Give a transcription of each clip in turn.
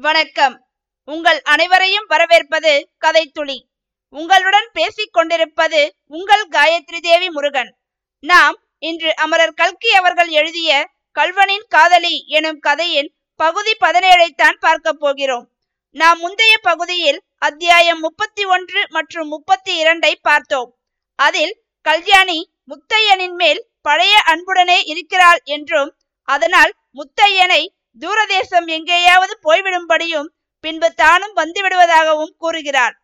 வணக்கம். உங்கள் அனைவரையும் வரவேற்பது கதைத்துளி உங்களுடன் பேசிக் கொண்டிருப்பது உங்கள் காயத்ரி தேவி முருகன். நாம் இன்று அமரர் கல்கி அவர்கள் எழுதிய கல்வனின் காதலி எனும் கதையின் பகுதி பதினேழைத்தான் பார்க்க போகிறோம். நாம் முந்தைய பகுதியில் அத்தியாயம் முப்பத்தி ஒன்று மற்றும் முப்பத்தி இரண்டை பார்த்தோம். அதில் கல்யாணி முத்தையனின் மேல் பழைய அன்புடனே இருக்கிறாள் என்றும் அதனால் முத்தையனை தூரதேசம் எங்கேயாவது போய்விடும்படியும் பின்பு தானும் வந்துவிடுவதாகவும் கூறுகிறார்.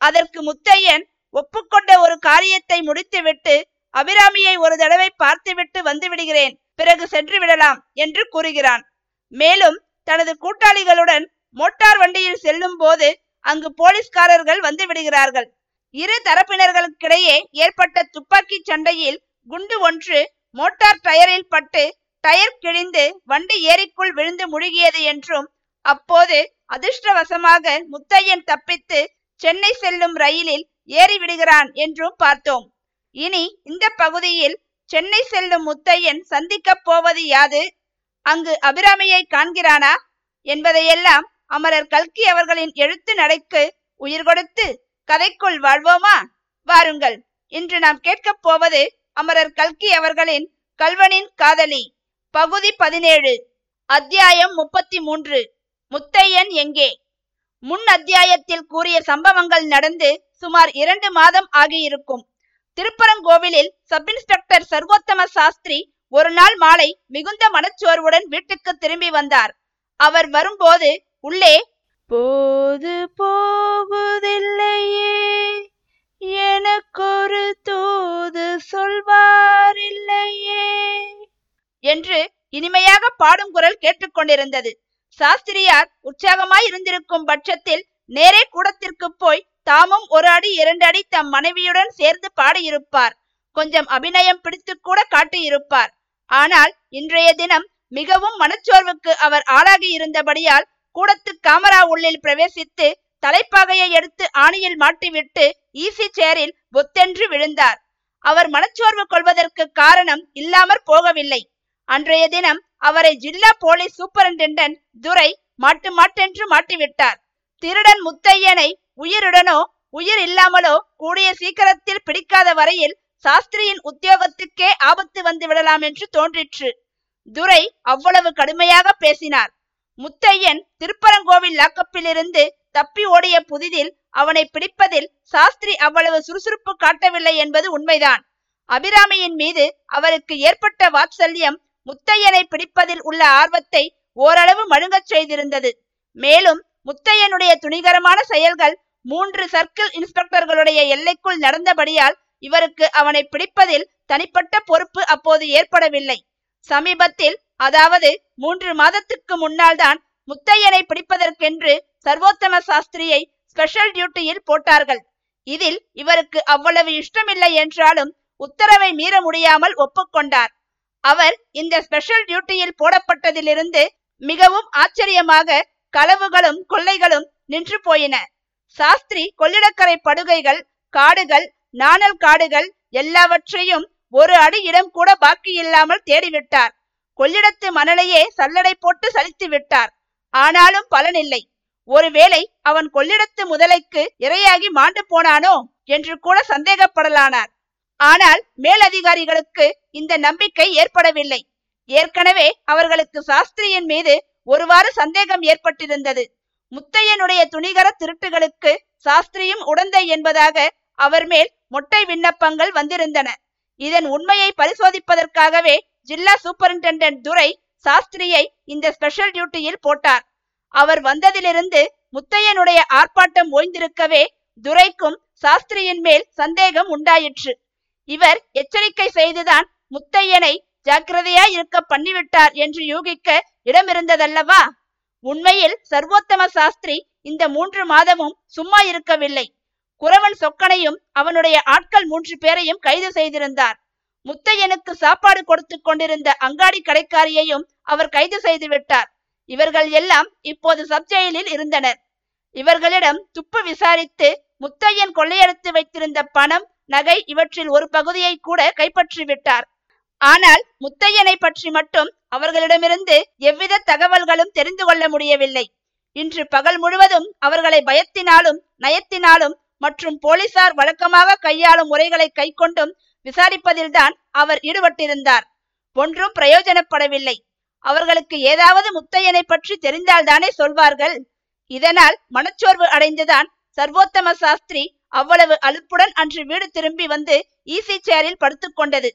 அதற்கு முத்தையன் ஒப்புக்கொண்ட ஒரு காரியத்தை முடித்துவிட்டு அபிராமியை ஒரு தடவை பார்த்துவிட்டு வந்து விடுகிறேன் பிறகு சென்று விடலாம் என்று கூறுகிறான். மேலும் தனது கூட்டாளிகளுடன் மோட்டார் வண்டியில் செல்லும் போது அங்கு போலீஸ்காரர்கள் வந்து விடுகிறார்கள் இரு தரப்பினர்களுக்கிடையே ஏற்பட்ட துப்பாக்கி சண்டையில் குண்டு ஒன்று மோட்டார் டயரில் பட்டு டயர் கிழிந்து வண்டி ஏரிக்குள் விழுந்து முழுகியது என்றும் அப்போது அதிர்ஷ்டவசமாக முத்தையன் தப்பித்து சென்னை செல்லும் ரயிலில் ஏறி விடுகிறான் என்றும் பார்த்தோம். இனி இந்த பகுதியில் சென்னை செல்லும் முத்தையன் சந்திக்கப் போவது யாது? அங்கு அபிராமியை காண்கிறானா? என்பதையெல்லாம் அமரர் கல்கி அவர்களின் எழுத்து நடைக்கு உயிர் கொடுத்து கதைக்குள் வாழ்வோமா? வாருங்கள். இன்று நாம் கேட்கப் போவது அமரர் கல்கி அவர்களின் கல்வனின் காதலி. பகுதி பதினேழு அத்தியாயம் முப்பத்தி மூன்று முத்தையன் எங்கே? முன் அத்தியாயத்தில் கூறிய சம்பவங்கள் நடந்து சுமார் இரண்டு மாதம் ஆகியிருக்கும். திருப்பரங்கோவிலில் சப் இன்ஸ்பெக்டர் சர்வோத்தம சாஸ்திரி ஒரு நாள் மாலை மிகுந்த மனச்சோர்வுடன் வீட்டுக்கு திரும்பி வந்தார். அவர் வரும்போது உள்ளே. போது போகுதில்லையே எனக்கொரு தூது சொல்வாரில்லையே என்று இனிமையாக பாடும் குரல் கேட்டுக்கொண்டிருந்தது. சாஸ்திரியார் உற்சாகமாய் இருந்திருக்கும் பட்சத்தில் நேரே கூடத்திற்கு போய் தாமும் ஒரு அடி இரண்டு அடி தம் மனைவியுடன் சேர்ந்து பாடியிருப்பார். கொஞ்சம் அபிநயம் பிடித்து கூட காட்டியிருப்பார். ஆனால் இன்றைய தினம் மிகவும் மனச்சோர்வுக்கு அவர் ஆளாகி இருந்தபடியால் கூடத்து காமரா உள்ளில் பிரவேசித்து தலைப்பாகையை எடுத்து ஆணியில் மாட்டிவிட்டு ஈசி சேரில் பொத்தென்று விழுந்தார். அவர் மனச்சோர்வு கொள்வதற்கு காரணம் இல்லாமற் போகவில்லை. அன்றைய தினம் அவரை ஜில்லா போலீஸ் சூப்பரண்டென்டன்ட் துரை மாட்டு மாட்டென்று மாட்டிவிட்டார். திருடன் முத்தையனை உயிருடனோ உயிர் இல்லாமலோ கூடிய சீக்கிரத்தில் பிடிக்காத வரையில் சாஸ்திரியின் உத்தியோகத்துக்கே ஆபத்து வந்து விடலாம் என்று தோன்றிற்று. துரை அவ்வளவு கடுமையாக பேசினார். முத்தையன் திருப்பரங்கோவில் லாக்கப்பிலிருந்து தப்பி ஓடிய புதிதில் அவனை பிடிப்பதில் சாஸ்திரி அவ்வளவு சுறுசுறுப்பு காட்டவில்லை என்பது உண்மைதான். அபிராமியின் மீது அவருக்கு ஏற்பட்ட வாத்சல்யம் முத்தையனை பிடிப்பதில் உள்ள ஆர்வத்தை ஓரளவு மழுங்கச் செய்திருந்தது. மேலும் முத்தையனுடைய துணிகரமான செயல்கள் மூன்று சர்க்கிள் இன்ஸ்பெக்டர்களுடைய எல்லைக்குள் நடந்தபடியால் இவருக்கு அவனை பிடிப்பதில் தனிப்பட்ட பொறுப்பு அப்போது ஏற்படவில்லை. சமீபத்தில் அதாவது மூன்று மாதத்துக்கு முன்னால் தான் முத்தையனை பிடிப்பதற்கென்று சர்வோத்தம சாஸ்திரியை ஸ்பெஷல் டியூட்டியில் போட்டார்கள். இதில் இவருக்கு அவ்வளவு இஷ்டமில்லை என்றாலும் உத்தரவை மீற முடியாமல் ஒப்புக்கொண்டார். அவர் இந்த ஸ்பெஷல் டியூட்டியில் போடப்பட்டதிலிருந்து மிகவும் ஆச்சரியமாக களவுகளும் கொள்ளைகளும் நின்று போயின. சாஸ்திரி கொள்ளிடக்கரை படுகைகள் காடுகள் நாணல் காடுகள் எல்லாவற்றையும் ஒரு அடி இடம் கூட பாக்கி இல்லாமல் தேடிவிட்டார். கொள்ளிடத்து மணலையே சல்லடை போட்டு சலித்து விட்டார். ஆனாலும் பலனில்லை. ஒருவேளை அவன் கொள்ளிடத்து முதலைக்கு இரையாகி மாண்டு போனானோ என்று கூட சந்தேகப்படலானார். ஆனால் மேலதிகாரிகளுக்கு இந்த நம்பிக்கை ஏற்படவில்லை. ஏற்கனவே அவர்களுக்கு சாஸ்திரியின் மீது ஒருவாறு சந்தேகம் ஏற்பட்டிருந்தது. முத்தையனுடைய துணிகர திருட்டுகளுக்கு சாஸ்திரியும் உடந்தை என்பதாக அவர் மேல் மொட்டை விண்ணப்பங்கள் வந்திருந்தன. இதன் உண்மையை பரிசோதிப்பதற்காகவே ஜில்லா சூப்பரிண்டென்டென்ட் துரை சாஸ்திரியை இந்த ஸ்பெஷல் டியூட்டியில் போட்டார். அவர் வந்ததிலிருந்து முத்தையனுடைய ஆர்ப்பாட்டம் ஓய்ந்திருக்கவே துரைக்கும் சாஸ்திரியின் மேல் சந்தேகம் உண்டாயிற்று. இவர் எச்சரிக்கை செய்துதான் முத்தையனை ஜாக்கிரதையா இருக்க பண்ணிவிட்டார் என்று யூகிக்க இடமிருந்ததல்லவா? உண்மையில் சர்வோத்தம சாஸ்திரி இந்த மூன்று மாதமும் சும்மா இருக்கவில்லை. குறவன் சொக்கனையும் அவனுடைய ஆட்கள் மூன்று பேரையும் கைது செய்திருந்தார். முத்தையனுக்கு சாப்பாடு கொடுத்து கொண்டிருந்த அங்காடி கடைக்காரியையும் அவர் கைது செய்து விட்டார். இவர்கள் எல்லாம் இப்போது சப்ஜெயிலில் இருந்தனர். இவர்களிடம் துப்பு விசாரித்து முத்தையன் கொள்ளையடித்து வைத்திருந்த பணம் நகை இவற்றில் ஒரு பகுதியை கூட கைப்பற்றி விட்டார் ஆனால் முத்தையனை பற்றி மட்டும் அவர்களிடமிருந்து எவ்வித தகவல்களும் தெரிந்து கொள்ள முடியவில்லை. இன்று பகல் முழுவதும் அவர்களை பயத்தினாலும் நயத்தினாலும் மற்றும் போலீசார் வழக்கமாக கையாளும் முறைகளை கைக்கொண்டும் விசாரிப்பதில்தான் அவர் ஈடுபட்டிருந்தார். ஒன்றும் பிரயோஜனப்படவில்லை. அவர்களுக்கு ஏதாவது முத்தையனை பற்றி தெரிந்தால்தானே சொல்வார்கள். இதனால் மனச்சோர்வு அடைந்துதான் சர்வோத்தம சாஸ்திரி அவ்வளவு அலுப்புடன் அன்று வீடு திரும்பி வந்து ஈசி சேரில் படுத்துக்கொண்டது.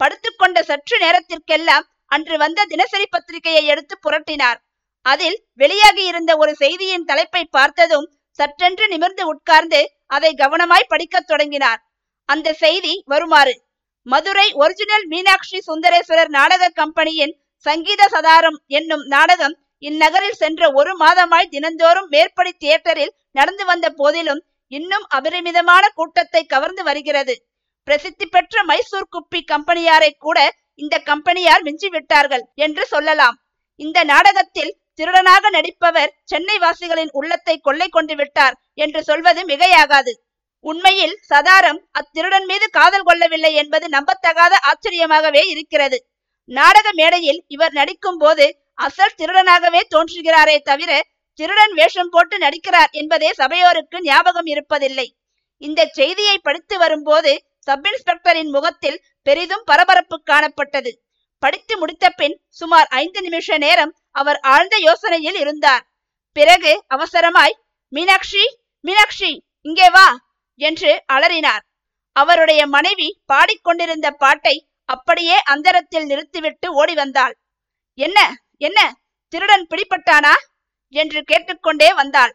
படுத்துக்கொண்ட சற்று நேரத்திற்கெல்லாம் அன்று வந்த தினசரி பத்திரிகையை எடுத்து புரட்டினார். அதில் வெளியாகி இருந்த ஒரு செய்தியின் தலைப்பை பார்த்ததும் சற்றென்று நிமிர்ந்து உட்கார்ந்து அதை கவனமாய் படிக்கத் தொடங்கினார். அந்த செய்தி வருமாறு. மதுரை ஒரிஜினல் மீனாட்சி சுந்தரேஸ்வரர் நாடக கம்பெனியின் சங்கீத சதாரம் என்னும் நாடகம் இந்நகரில் சென்ற ஒரு மாதமாய் தினந்தோறும் மேற்படி தியேட்டரில் நடந்து வந்த போதிலும் இன்னும் அபரிமிதமான கூட்டத்தை கவர்ந்து வருகிறது. பிரசித்தி பெற்ற மைசூர் குப்பி கம்பெனியாரை கூட இந்த கம்பெனியார் மிஞ்சி விட்டார்கள் என்று சொல்லலாம். இந்த நாடகத்தில் திருடனாக நடிப்பவர் சென்னை வாசிகளின் உள்ளத்தை கொள்ளை கொண்டு விட்டார் என்று சொல்வது மிகையாகாது. உண்மையில் சதாரம் அத்திருடன் மீது காதல் கொள்ளவில்லை என்பது நம்பத்தகாத ஆச்சரியமாகவே இருக்கிறது. நாடக மேடையில் இவர் நடிக்கும் போது அசல் திருடனாகவே தோன்றுகிறாரே தவிர திருடன் வேஷம் போட்டு நடிக்கிறார் என்பதே சபையோருக்கு ஞாபகம் இருப்பதில்லை. இந்த செய்தியை படித்து வரும்போது சப் இன்ஸ்பெக்டரின் முகத்தில் பெரிதும் பரபரப்பு காணப்பட்டது. படித்து முடித்த பின் சுமார் ஐந்து நிமிஷ நேரம் அவர் ஆழ்ந்த யோசனையில் இருந்தார். பிறகு அவசரமாய் மீனாட்சி மீனாட்சி இங்கே வா என்று அலறினார். அவருடைய மனைவி பாடிக்கொண்டிருந்த பாட்டை அப்படியே அந்தரத்தில் நிறுத்திவிட்டு ஓடி வந்தாள். என்ன என்ன? திருடன் பிடிப்பட்டானா என்று கேட்டுக்கொண்டே வந்தாள்.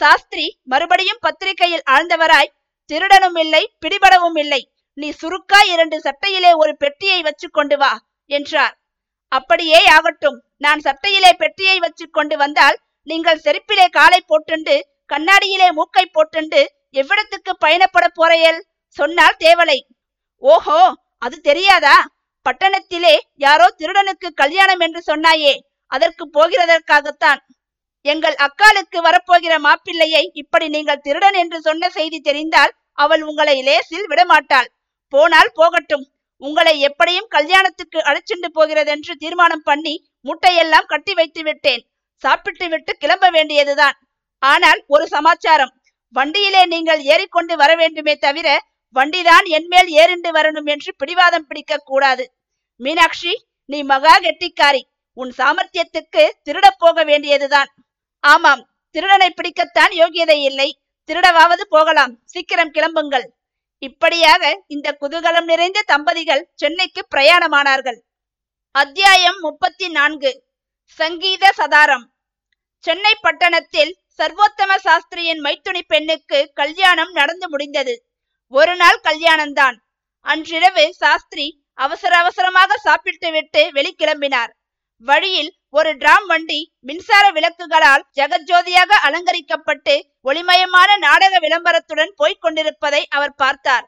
சாஸ்திரி மறுபடியும் பத்திரிகையில் ஆழ்ந்தவராய் திருடனும் இல்லை பிடிபடவும் இல்லை நீ சுருக்கா இரண்டு சட்டையிலே ஒரு பெட்டியை வச்சு கொண்டு வா என்றார். அப்படியே ஆகட்டும் நான் சட்டையிலே பெட்டியை வச்சு கொண்டு வந்தால் நீங்கள் செருப்பிலே காலை போட்டுண்டு கண்ணாடியிலே மூக்கை போட்டுண்டு எவ்விடத்துக்கு பயணப்பட போறையல் சொன்னால் தேவலை. ஓஹோ அது தெரியாதா? பட்டணத்திலே யாரோ திருடனுக்கு கல்யாணம் என்று சொன்னாயே அதற்கு போகிறதற்காகத்தான். எங்கள் அக்காளுக்கு வரப்போகிற மாப்பிள்ளையை இப்படி நீங்கள் திருடன் என்று சொன்ன செய்தி தெரிந்தால் அவள் உங்களை லேசில் விடமாட்டாள். போனால் போகட்டும். உங்களை எப்படியும் கல்யாணத்துக்கு அழைச்சிண்டு போகிறதென்று தீர்மானம் பண்ணி முட்டையெல்லாம் கட்டி வைத்து விட்டேன். சாப்பிட்டு விட்டு கிளம்ப வேண்டியதுதான். ஆனால் ஒரு சமாச்சாரம். வண்டியிலே நீங்கள் ஏறிக்கொண்டு வர வேண்டுமே தவிர வண்டிதான் என்மேல் ஏறிண்டு வரணும் என்று பிடிவாதம் பிடிக்க கூடாது. மீனாட்சி நீ மகா கெட்டிக்காரி. உன் சாமர்த்தியத்துக்கு திருடப் போக வேண்டியதுதான். ஆமாம் திருடனை பிடிக்கத்தான் யோகியதை இல்லை. திருடவாவது போகலாம். சீக்கிரம் கிளம்புங்கள். இப்படியாக இந்த குதூகலம் நிறைந்த தம்பதிகள் சென்னைக்கு பிரயாணமானார்கள். அத்தியாயம் முப்பத்தி நான்கு சங்கீத சதாரம். சென்னை பட்டணத்தில் சர்வோத்தம சாஸ்திரியின் மைத்துணி பெண்ணுக்கு கல்யாணம் நடந்து முடிந்தது. ஒரு நாள் கல்யாணம்தான். அன்றிரவு சாஸ்திரி அவசர அவசரமாக சாப்பிட்டு விட்டு வெளிக்கிளம்பினார் வழியில் ஒரு டிராம் வண்டி மின்சார விளக்குகளால் ஜெகஜோதியாக அலங்கரிக்கப்பட்டு ஒளிமயமான நாடக விளம்பரத்துடன் போய்க் கொண்டிருப்பதை அவர் பார்த்தார்.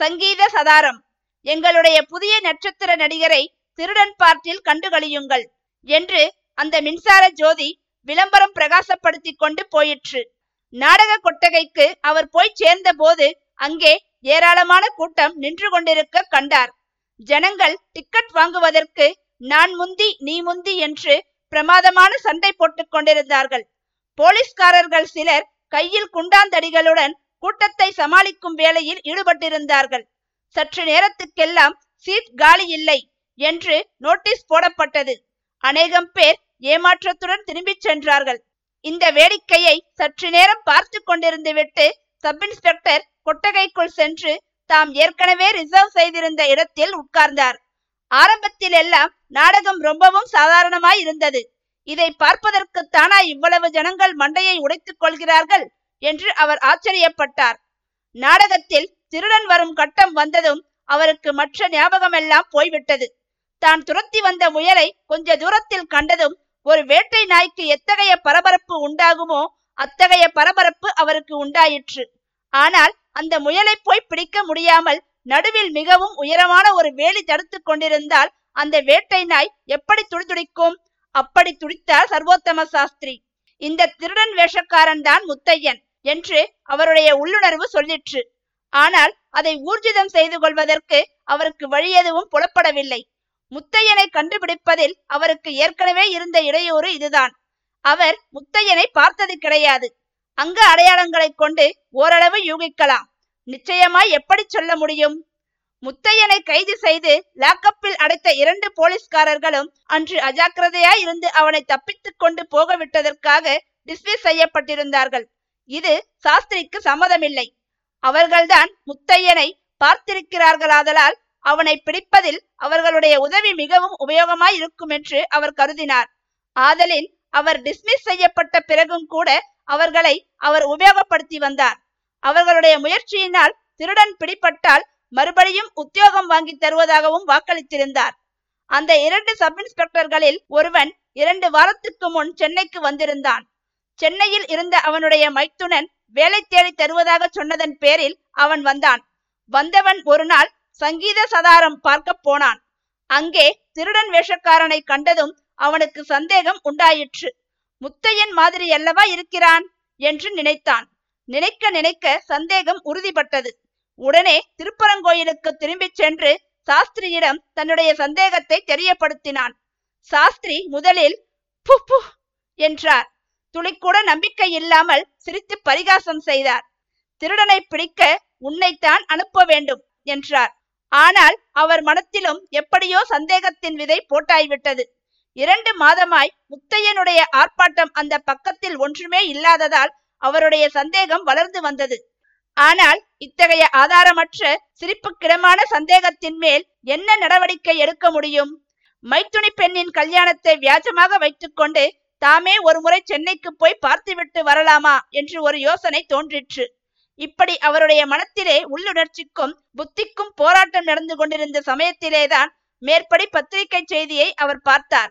சங்கீத சதாரம் எங்களுடைய புதிய நட்சத்திர நடிகரை திருடன் பார்ட்டில் கண்டுகளியுங்கள் என்று அந்த மின்சார ஜோதி விளம்பரம் பிரகாசப்படுத்தி கொண்டு போயிற்று. நாடக கொட்டகைக்கு அவர் போய் சேர்ந்த போது அங்கே ஏராளமான கூட்டம் நின்று கொண்டிருக்க கண்டார். ஜனங்கள் டிக்கெட் வாங்குவதற்கு நான் முந்தி நீ முந்தி என்று பிரமாதமான சண்டை போட்டுக் கொண்டிருந்தார்கள். போலீஸ்காரர்கள் சிலர் கையில் குண்டாந்தடிகளுடன் கூட்டத்தை சமாளிக்கும் வேலையில் ஈடுபட்டிருந்தார்கள். சற்று நேரத்துக்கெல்லாம் சீட் காலி இல்லை என்று நோட்டீஸ் போடப்பட்டது. அநேகம் பேர் ஏமாற்றத்துடன் திரும்பிச் சென்றார்கள். இந்த வேடிக்கையை சற்று நேரம் பார்த்து கொண்டிருந்து விட்டு சப் இன்ஸ்பெக்டர் கொட்டகைக்குள் சென்று தாம் ஏற்கனவே ரிசர்வ் செய்திருந்த இடத்தில் உட்கார்ந்தார். ஆரம்பத்தில் எல்லாம் நாடகம் ரொம்பவும் சாதாரணமாய் இருந்தது. இதை பார்ப்பதற்குத்தானா இவ்வளவு ஜனங்கள் மண்டையை உடைத்துக் கொள்கிறார்கள் என்று அவர் ஆச்சரியப்பட்டார். நாடகத்தில் திருடன் வரும் கட்டம் வந்ததும் அவருக்கு மற்ற ஞாபகமெல்லாம் போய்விட்டது. தான் துரத்தி வந்த முயலை கொஞ்ச தூரத்தில் கண்டதும் ஒரு வேட்டை நாய்க்கு எத்தகைய பரபரப்பு உண்டாகுமோ அத்தகைய பரபரப்பு அவருக்கு உண்டாயிற்று. ஆனால் அந்த முயலை போய் பிடிக்க முடியாமல் நடுவில் மிகவும் உயரமான ஒரு வேலி தடுத்து கொண்டிருந்தால் அந்த வேட்டை நாய் எப்படி துடிதுடிக்கும் அப்படி துடித்தார் சர்வோத்தம சாஸ்திரி இந்த திருடன் வேஷக்காரன் தான் முத்தையன் என்று அவருடைய உள்ளுணர்வு சொல்லிற்று. ஆனால் அதை ஊர்ஜிதம் செய்து கொள்வதற்கு அவருக்கு வழி எதுவும் புலப்படவில்லை. முத்தையனை கண்டுபிடிப்பதில் அவருக்கு ஏற்கனவே இருந்த இடையூறு இதுதான். அவர் முத்தையனை பார்த்தது கிடையாது. அங்க அடையாளங்களை கொண்டு ஓரளவு யூகிக்கலாம். நிச்சயமாய் எப்படி சொல்ல முடியும்? முத்தையனை கைது செய்து லாக்கப்பில் அடைத்த இரண்டு போலீஸ்காரர்களும் அன்று அஜாக்கிரதையாய் இருந்து அவனை தப்பித்துக் கொண்டு போக விட்டதற்காக டிஸ்மிஸ் செய்யப்பட்டிருந்தார்கள். இது சாஸ்திரிக்கு சம்மதமில்லை. அவர்கள்தான் முத்தையனை பார்த்திருக்கிறார்களாதலால் அவனை பிடிப்பதில் அவர்களுடைய உதவி மிகவும் உபயோகமாய் இருக்கும் என்று அவர் கருதினார். ஆதலின் அவர் டிஸ்மிஸ் செய்யப்பட்ட பிறகும் கூட அவர்களை அவர் உபயோகப்படுத்தி வந்தார். அவர்களுடைய முயற்சியினால் திருடன் பிடிப்பட்டால் மறுபடியும் உத்தியோகம் வாங்கி தருவதாகவும் வாக்களித்திருந்தார். அந்த இரண்டு சப் இன்ஸ்பெக்டர்களில் ஒருவன் இரண்டு வாரத்துக்கு முன் சென்னைக்கு வந்திருந்தான். சென்னையில் இருந்த அவனுடைய மைத்துனன் வேலை தேடி தருவதாக சொன்னதன் பேரில் அவன் வந்தான். வந்தவன் ஒரு நாள் சங்கீத சதாரம் பார்க்க போனான். அங்கே திருடன் வேஷக்காரனை கண்டதும் அவனுக்கு சந்தேகம் உண்டாயிற்று. முத்தையன் மாதிரி அல்லவா இருக்கிறான்? என்று நினைத்தான். நினைக்க நினைக்க சந்தேகம் உறுதிப்பட்டது. உடனே திருப்பரங்கோயிலுக்கு திரும்பிச் சென்று சாஸ்திரியிடம் தன்னுடைய சந்தேகத்தை தெரியப்படுத்தினான். சாஸ்திரி முதலில் பு பு என்றார். துளிக்கூட நம்பிக்கை இல்லாமல் சிரித்து பரிகாசம் செய்தார். திருடனை பிடிக்க உன்னைத்தான் அனுப்ப வேண்டும் என்றார். ஆனால் அவர் மனத்திலும் எப்படியோ சந்தேகத்தின் விதை போட்டாய்விட்டது. இரண்டு மாதமாய் முத்தையனுடைய ஆர்ப்பாட்டம் அந்த பக்கத்தில் ஒன்றுமே இல்லாததால் அவருடைய சந்தேகம் வளர்ந்து வந்தது. ஆனால் இத்தகைய ஆதாரமற்ற சிரிப்புக்கிடமான சந்தேகத்தின் மேல் என்ன நடவடிக்கை எடுக்க முடியும்? மைத்துணி பெண்ணின் கல்யாணத்தை வியாஜமாக வைத்துக்கொண்டு தாமே ஒருமுறை சென்னைக்கு போய் பார்த்துவிட்டு வரலாமா என்று ஒரு யோசனை தோன்றிற்று. இப்படி அவருடைய மனத்திலே உள்ளுணர்ச்சிக்கும் புத்திக்கும் போராட்டம் நடந்து கொண்டிருந்த சமயத்திலேதான் மேற்படி பத்திரிகை செய்தியை அவர் பார்த்தார்.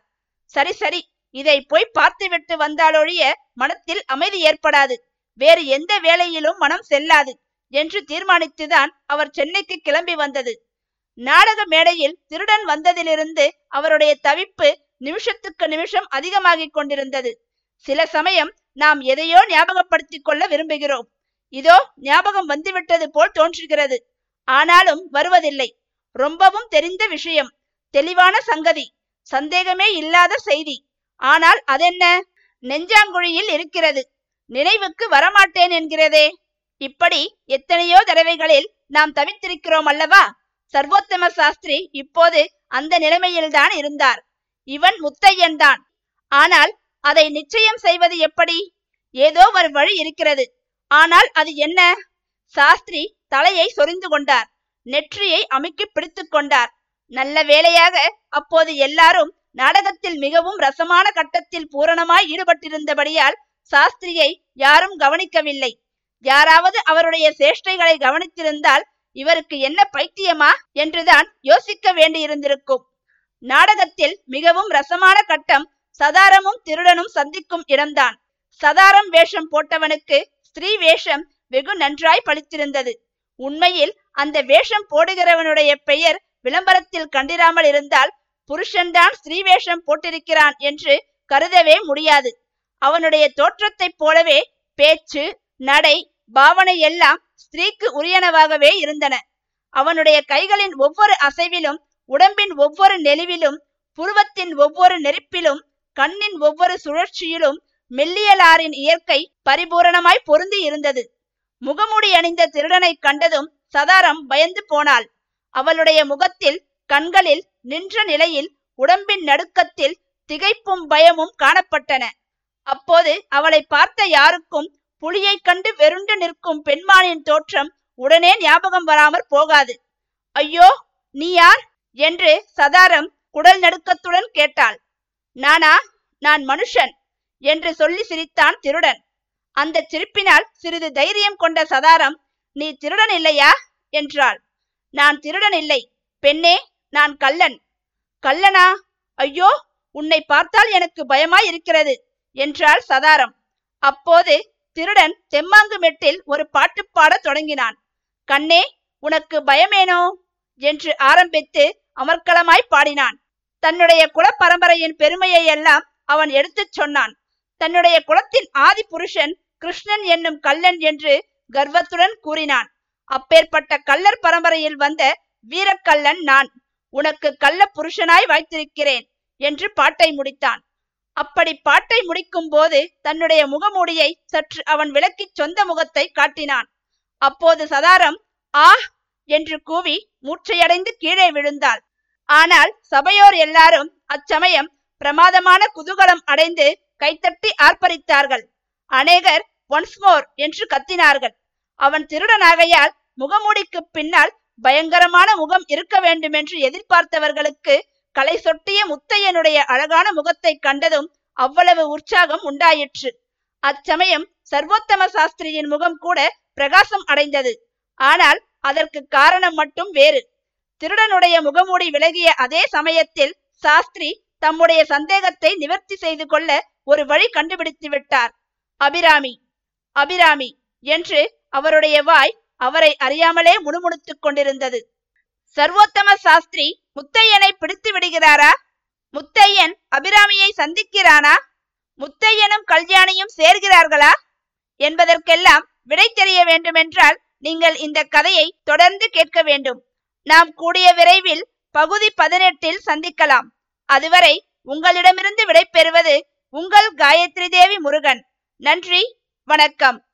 சரி சரி இதை போய் பார்த்துவிட்டு வந்தாலொழிய மனத்தில் அமைதி ஏற்படாது. வேறு எந்த வேலையிலும் மனம் செல்லாது என்று தீர்மானித்துதான் அவர் சென்னைக்கு கிளம்பி வந்தது. நாடக மேடையில் திருடன் வந்ததிலிருந்து அவருடைய தவிப்பு நிமிஷத்துக்கு நிமிஷம் அதிகமாகிக் கொண்டிருந்தது. சில சமயம் நாம் எதையோ ஞாபகப்படுத்திக் கொள்ள விரும்புகிறோம். இதோ ஞாபகம் வந்துவிட்டது போல் தோன்றுகிறது. ஆனாலும் வருவதில்லை. ரொம்பவும் தெரிந்த விஷயம். தெளிவான சங்கதி. சந்தேகமே இல்லாத செய்தி. ஆனால் அதென்ன? நெஞ்சாங்குழியில் இருக்கிறது. நினைவுக்கு வரமாட்டேன் என்கிறதே. இப்படி எத்தனையோ தடவைகளில் நாம் தவித்திருக்கிறோம் அல்லவா? சர்வோத்தம சாஸ்திரி இப்போது அந்த நிலைமையில்தான் இருந்தார். இவன் முத்தையன் தான். ஆனால் அதை நிச்சயம் செய்வது எப்படி? ஏதோ ஒரு வழி இருக்கிறது. ஆனால் அது என்ன? சாஸ்திரி தலையை சொரிந்து கொண்டார். நெற்றியை அமுக்கி பிடித்து கொண்டார். நல்ல வேளையாக அப்போது எல்லாரும் நாடகத்தில் மிகவும் ரசமான கட்டத்தில் பூரணமாய் ஈடுபட்டிருந்தபடியால் சாஸ்திரியை யாரும் கவனிக்கவில்லை. யாராவது அவருடைய சேஷ்டைகளை கவனித்திருந்தால் இவருக்கு என்ன பைத்தியமா என்றுதான் யோசிக்க வேண்டியிருந்திருக்கும். நாடகத்தில் மிகவும் ரசமான கட்டம் சதாரமும் திருடனும் சந்திக்கும் இடம்தான். சதாரம் வேஷம் போட்டவனுக்கு ஸ்திரீ வேஷம் வெகு நன்றாய் பளித்திருந்தது உண்மையில் அந்த வேஷம் போடுகிறவனுடைய பெயர் விளம்பரத்தில் கண்டிராமல் இருந்தால் புருஷன்தான் ஸ்ரீவேஷம் போட்டிருக்கிறான் என்று கருதவே முடியாது. அவனுடைய தோற்றத்தைப் போலவே பேச்சு நடை பாவனை எல்லாம் ஸ்திரீக்கு உரியனவாகவே இருந்தன. அவனுடைய கைகளின் ஒவ்வொரு அசைவிலும் உடம்பின் ஒவ்வொரு நெளிவிலும் புருவத்தின் ஒவ்வொரு நெருப்பிலும் கண்ணின் ஒவ்வொரு சுழற்சியிலும் மெல்லியலாரின் இயற்கை பரிபூரணமாய் பொருந்தி இருந்தது. முகமூடி அணிந்த திருடனை கண்டதும் சதாரம் பயந்து போனாள். அவளுடைய முகத்தில் கண்களில் நின்ற நிலையில் உடம்பின் நடுக்கத்தில் திகைப்பும் பயமும் காணப்பட்டன. அப்போது அவளை பார்த்த யாருக்கும் புலியை கண்டு வெருண்டு நிற்கும் பெண்மானின் தோற்றம் உடனே ஞாபகம் வராமற் போகாது. ஐயோ நீ யார்? என்று சதாரம் குடல் நடுக்கத்துடன் கேட்டாள். நானா? நான் மனுஷன் என்று சொல்லி சிரித்தான் திருடன். அந்த சிரிப்பினால் சிறிது தைரியம் கொண்ட சதாரம் நீ திருடன் இல்லையா? என்றாள். நான் திருடன் இல்லை. பெண்ணே நான் கள்ளன். கள்ளனா? ஐயோ உன்னை பார்த்தால் எனக்கு பயமாய் இருக்கிறது என்றாள் சதாரம். அப்போது திருடன் தெம்மாங்கு மெட்டில் ஒரு பாட்டு பாடத் தொடங்கினான். கண்ணே உனக்கு பயமேனோ? என்று ஆரம்பித்து அமர்க்களமாய் பாடினான். தன்னுடைய குல பரம்பரையின் பெருமையை எல்லாம் அவன் எடுத்துச் சொன்னான். தன்னுடைய குலத்தின் ஆதி புருஷன் கிருஷ்ணன் என்னும் கல்லன் என்று கர்வத்துடன் கூறினான். அப்பேற்பட்ட கள்ளர் பரம்பரையில் வந்த வீரக்கல்லன் நான். உனக்கு கள்ள புருஷனாய் வைத்திருக்கிறேன் என்று பாட்டை முடித்தான். அப்படி பாட்டை முடிக்கும் போது தன்னுடைய முகமூடியை சற்று அவன் விளக்கி சொந்த முகத்தை காட்டினான். அப்போது சதாரம் ஆஹ்! என்று கூவி மூச்சையடைந்து கீழே விழுந்தாள். ஆனால் சபையோர் எல்லாரும் அச்சமயம் பிரமாதமான குதூகலம் அடைந்து கைத்தட்டி ஆர்ப்பரித்தார்கள். அநேகர் ஒன்ஸ் மோர் என்று கத்தினார்கள். அவன் திருடனாகையால் முகமூடிக்கு பின்னால் பயங்கரமான முகம் இருக்க வேண்டும் என்று எதிர்பார்த்தவர்களுக்கு களை சொட்டிய முத்தையனுடைய அழகான முகத்தை கண்டதும் அவ்வளவு உற்சாகம் உண்டாயிற்று. அச்சமயம் சர்வோத்தம சாஸ்திரியின் முகம் கூட பிரகாசம் அடைந்தது. ஆனால் அதற்கு காரணம் மட்டும் வேறு. திருடனுடைய முகமூடி விலகிய அதே சமயத்தில் சாஸ்திரி தம்முடைய சந்தேகத்தை நிவர்த்தி செய்து கொள்ள ஒரு வழி கண்டுபிடித்து விட்டார். அபிராமி அபிராமி என்று அவருடைய வாய் அவரை அறியாமலே முணுமுணுத்துக் கொண்டிருந்தது. சர்வோத்தம சாஸ்திரி முத்தையனை பிடித்து விடுகிறாரா? முத்தையன் அபிராமியை சந்திக்கிறானா? முத்தையனும் கல்யாணியும் சேர்கிறார்களா? என்பதற்கெல்லாம் விடை தெரிய வேண்டுமென்றால் நீங்கள் இந்த கதையை தொடர்ந்து கேட்க வேண்டும். நாம் கூடிய விரைவில் பகுதி பதினெட்டில் சந்திக்கலாம். அதுவரை உங்களிடமிருந்து விடை பெறுவது உங்கள் காயத்ரி தேவி முருகன். நன்றி வணக்கம்.